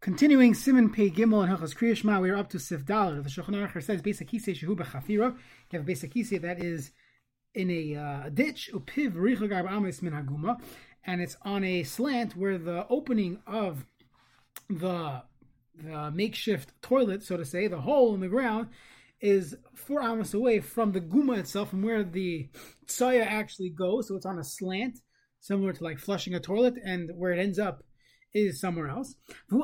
Continuing Siman Pei Gimel and Hilchas Kriyashma, we are up to Sif Dalit. The Shulchan Aruch says basic kisei shehu b'chafira. You have a basic that is in a uh, ditch, upiv richagar b'amis min haguma, and it's on a slant where the opening of the the makeshift toilet, so to say, the hole in the ground, is four amos away from the guma itself, from where the tsaya actually goes. So it's on a slant, similar to like flushing a toilet, and where it ends up is somewhere else. It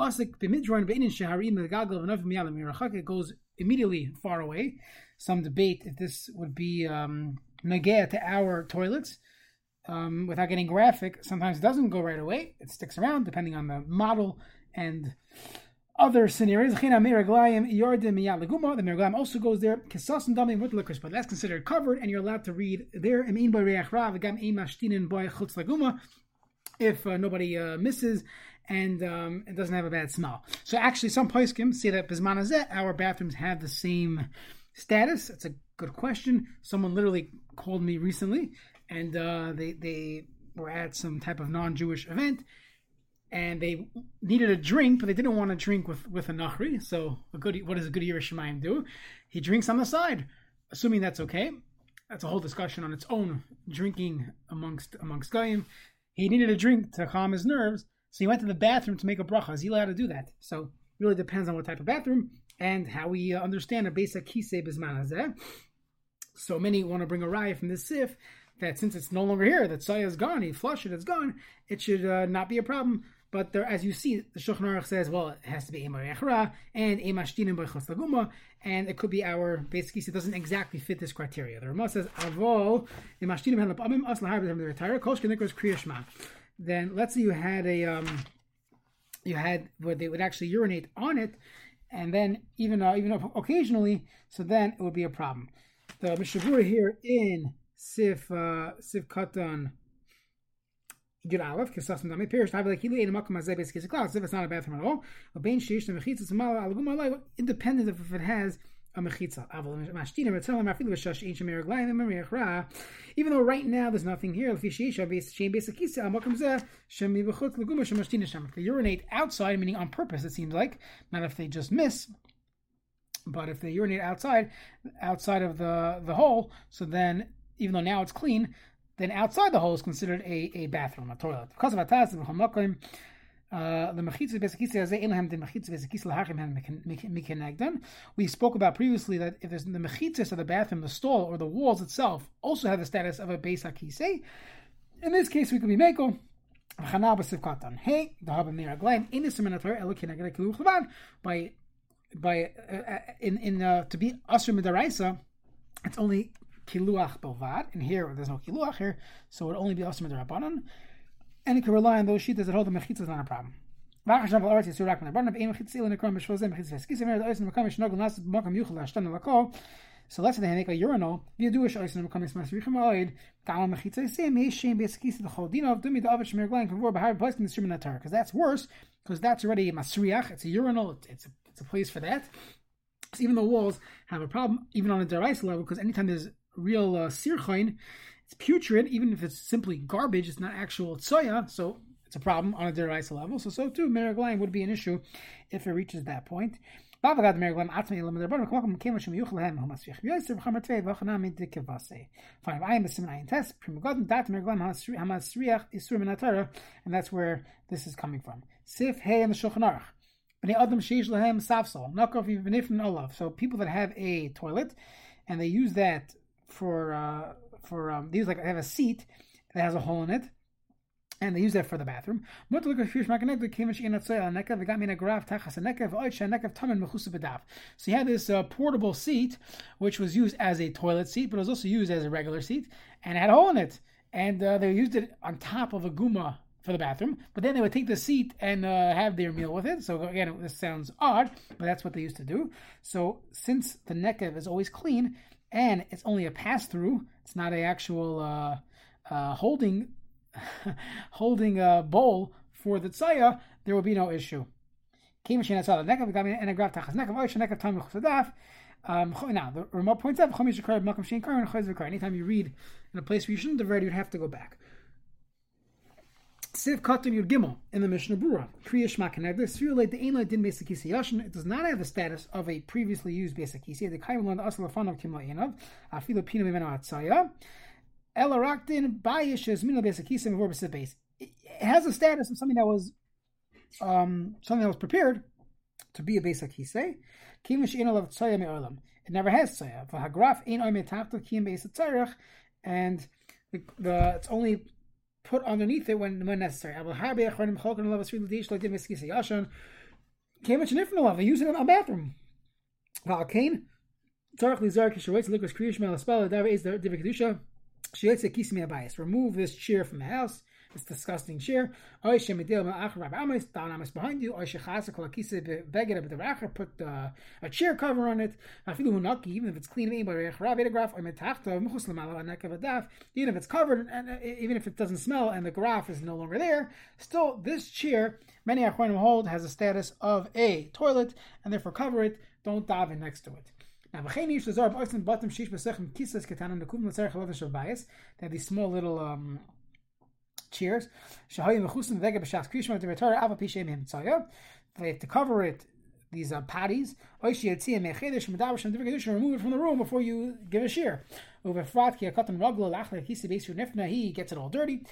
goes immediately far away. Some debate if this would be um, to our toilets. Um, without getting graphic, sometimes it doesn't go right away. It sticks around depending on the model and other scenarios. The Meraglayim also goes there. But that's considered covered, and you're allowed to read there if uh, nobody uh, misses and um, it doesn't have a bad smell. So actually, some poskim say that bisman our bathrooms have the same status. It's a good question. Someone literally called me recently, and uh, they they were at some type of non-Jewish event, and they needed a drink, but they didn't want to drink with with a nachri. So a good what does a good Yerushalayim do? He drinks on the side, assuming that's okay. That's a whole discussion on its own. Drinking amongst amongst goyim. He needed a drink to calm his nerves, so he went to the bathroom to make a bracha. Is he allowed to do that? So it really depends on what type of bathroom and how we uh, understand a basic kisei bisman So many want to bring a raya from this sif that since it's no longer here, that saya is gone, he flushed it, it's gone, it should uh, not be a problem. But there, as you see, the Shulchan Aruch says, well, it has to be Emar Yechra and Emashtinim B'chos Laguma, and it could be our basically it doesn't exactly fit this criteria. The Ramah says, Avol Emashtinim Hen Lapamim As Lahar B'Hem Retire Kosh Kenikos Kriyashma. Then let's say you had a um, you had where they would actually urinate on it, and then even uh, even occasionally, so then it would be a problem. The Mishnah Brura here in Sif uh, Sif Katan Yud Aleph, Kisas Dami Pirish, Tavi like Hili, Makom basically, it's a class, if it's not a bathroom at all, a Bain Shish, the Mechitza, Samal, Alagum Alay, independent of if it has Even though right now there's nothing here, they urinate outside, meaning on purpose, it seems like, not if they just miss, but if they urinate outside, outside of the, the hole, so then, even though now it's clean, then outside the hole is considered a, a bathroom, a toilet. We spoke about previously that if there's the mechitzas of the bathroom, the stall or the walls itself also have the status of a beis hakisei. In this case, we could be meko. By by uh, in in uh, to be asr midaraisa, it's only kiluach bovad, and here there's no kiluach here, so it would only be osmer derabanan, and it can rely on those sheets that hold the mechitza is not a problem. So let's say they make a urinal. Via do a shoysin become masrichem oid. Gamal mechitza dumi by hard place in the shirminatar because that's worse because that's already a masriach. It's a urinal. It's a, it's a place for that. So even the walls have a problem, even on a derais level, because anytime there's real uh, sirchoin, it's putrid, even if it's simply garbage, it's not actual soya, so it's a problem on a deraisa level. So, so too, meraglayim would be an issue if it reaches that point. Fine, I am the Simenayan test, Primogodin, Dat Meraglam Hamasriach Isur Minatara, and that's where this is coming from. Sif Hey and the Shulchan Aruch. So people that have a toilet and they use that for uh, for um, like they have a seat that has a hole in it, and they use that for the bathroom. So you had this uh, portable seat, which was used as a toilet seat, but it was also used as a regular seat, and had a hole in it. And uh, they used it on top of a guma for the bathroom, but then they would take the seat and uh, have their meal with it. So again, this sounds odd, but that's what they used to do. So since the nekev is always clean, and it's only a pass through. It's not a actual uh, uh, holding holding a bowl for the tzaya. There will be no issue. Um, now the remote points out anytime you read in a place where you shouldn't have read, you'd have to go back. Siv Katan Yud Gimel in the Mishnah Brura. Kriya Shma Kenegder. Sfirule the Ein Din Basic Yashin. It does not have the status of a previously used basic Kisi. The Kaim learned Asal Afanav Kimla Enav. Afilo Pina Mimeno Atzaya. Elaraktin Bayish is Mina Basic Kisi Mavor Basic Base. It has a status of something that was um, something that was prepared to be a basic Kisi. Kimish Enal Tzaya Me'olam. It never has Tzaya. V'hagraf Ein Oy Metachto Kim Basic Tzarech. And the, the, it's only put underneath it when, when necessary. Can't mention it from the lava. Use it in a bathroom. Valkane. Tzarech lizar kisharetz likas kriyish mel spell davar is the kedusha. Shietze kismi abayis. Remove this chair from the house. This disgusting chair. Oy shemidil ma'achar rab amis down amis behind you. Oy shechasa kol akisa beged b'deracher. Put uh, a chair cover on it. Afilu hunaki even if it's clean. Even if it's covered and uh, even if it doesn't smell and the graph is no longer there, still this chair many achronim hold has a status of a toilet and therefore cover it. Don't dive in next to it. Now, have these small little um, tzaya. They have to cover it. These uh, patties. Remove it from the room before you give a shear. He gets it all dirty.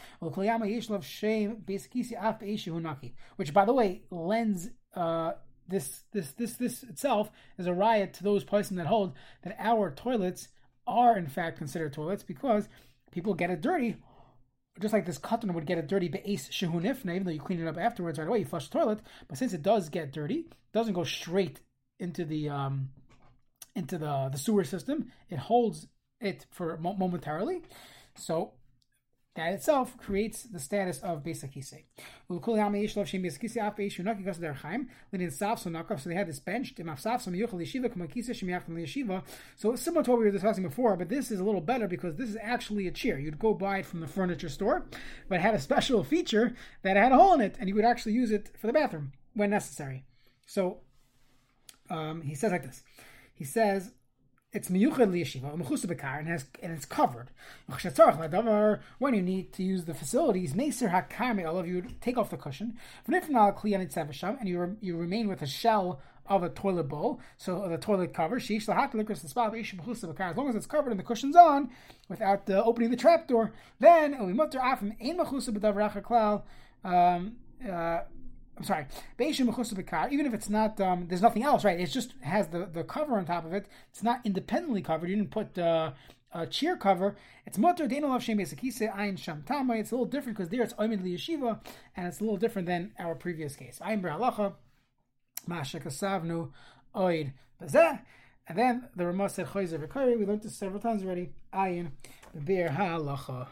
Which, by the way, lends. Uh, this this this this itself is a riot to those persons that hold that our toilets are in fact considered toilets because people get it dirty just like this cotton would get a dirty be'es shehunifna, even though you clean it up afterwards right away, you flush the toilet. But since it does get dirty, it doesn't go straight into the um, into the the sewer system. It holds it for momentarily. So that itself creates the status of basic kisei. So they had this bench. So similar to what we were discussing before, but this is a little better because this is actually a chair. You'd go buy it from the furniture store, but it had a special feature that had a hole in it, and you would actually use it for the bathroom when necessary. So um, he says like this. He says it's miyuchad liyeshiva, mechusa bekar, and has and it's covered. When you need to use the facilities, meser hakame, all of you take off the cushion. And you you remain with a shell of a toilet bowl, so the toilet cover. As long as it's covered and the cushion's on, without uh, opening the trap door, then um, uh, I'm sorry, even if it's not, um, there's nothing else, right? It just has the, the cover on top of it. It's not independently covered. You didn't put uh, a cheer cover. It's mutter deinolav shem besakise ayin sham tamay. It's a little different because there it's oimid yeshiva, and it's a little different than our previous case. Ayin beralacha, masha kasavnu oid bazeh. And then the Ramah said, Choyzer Vikari. We learned this several times already. Ayin, be'er halacha.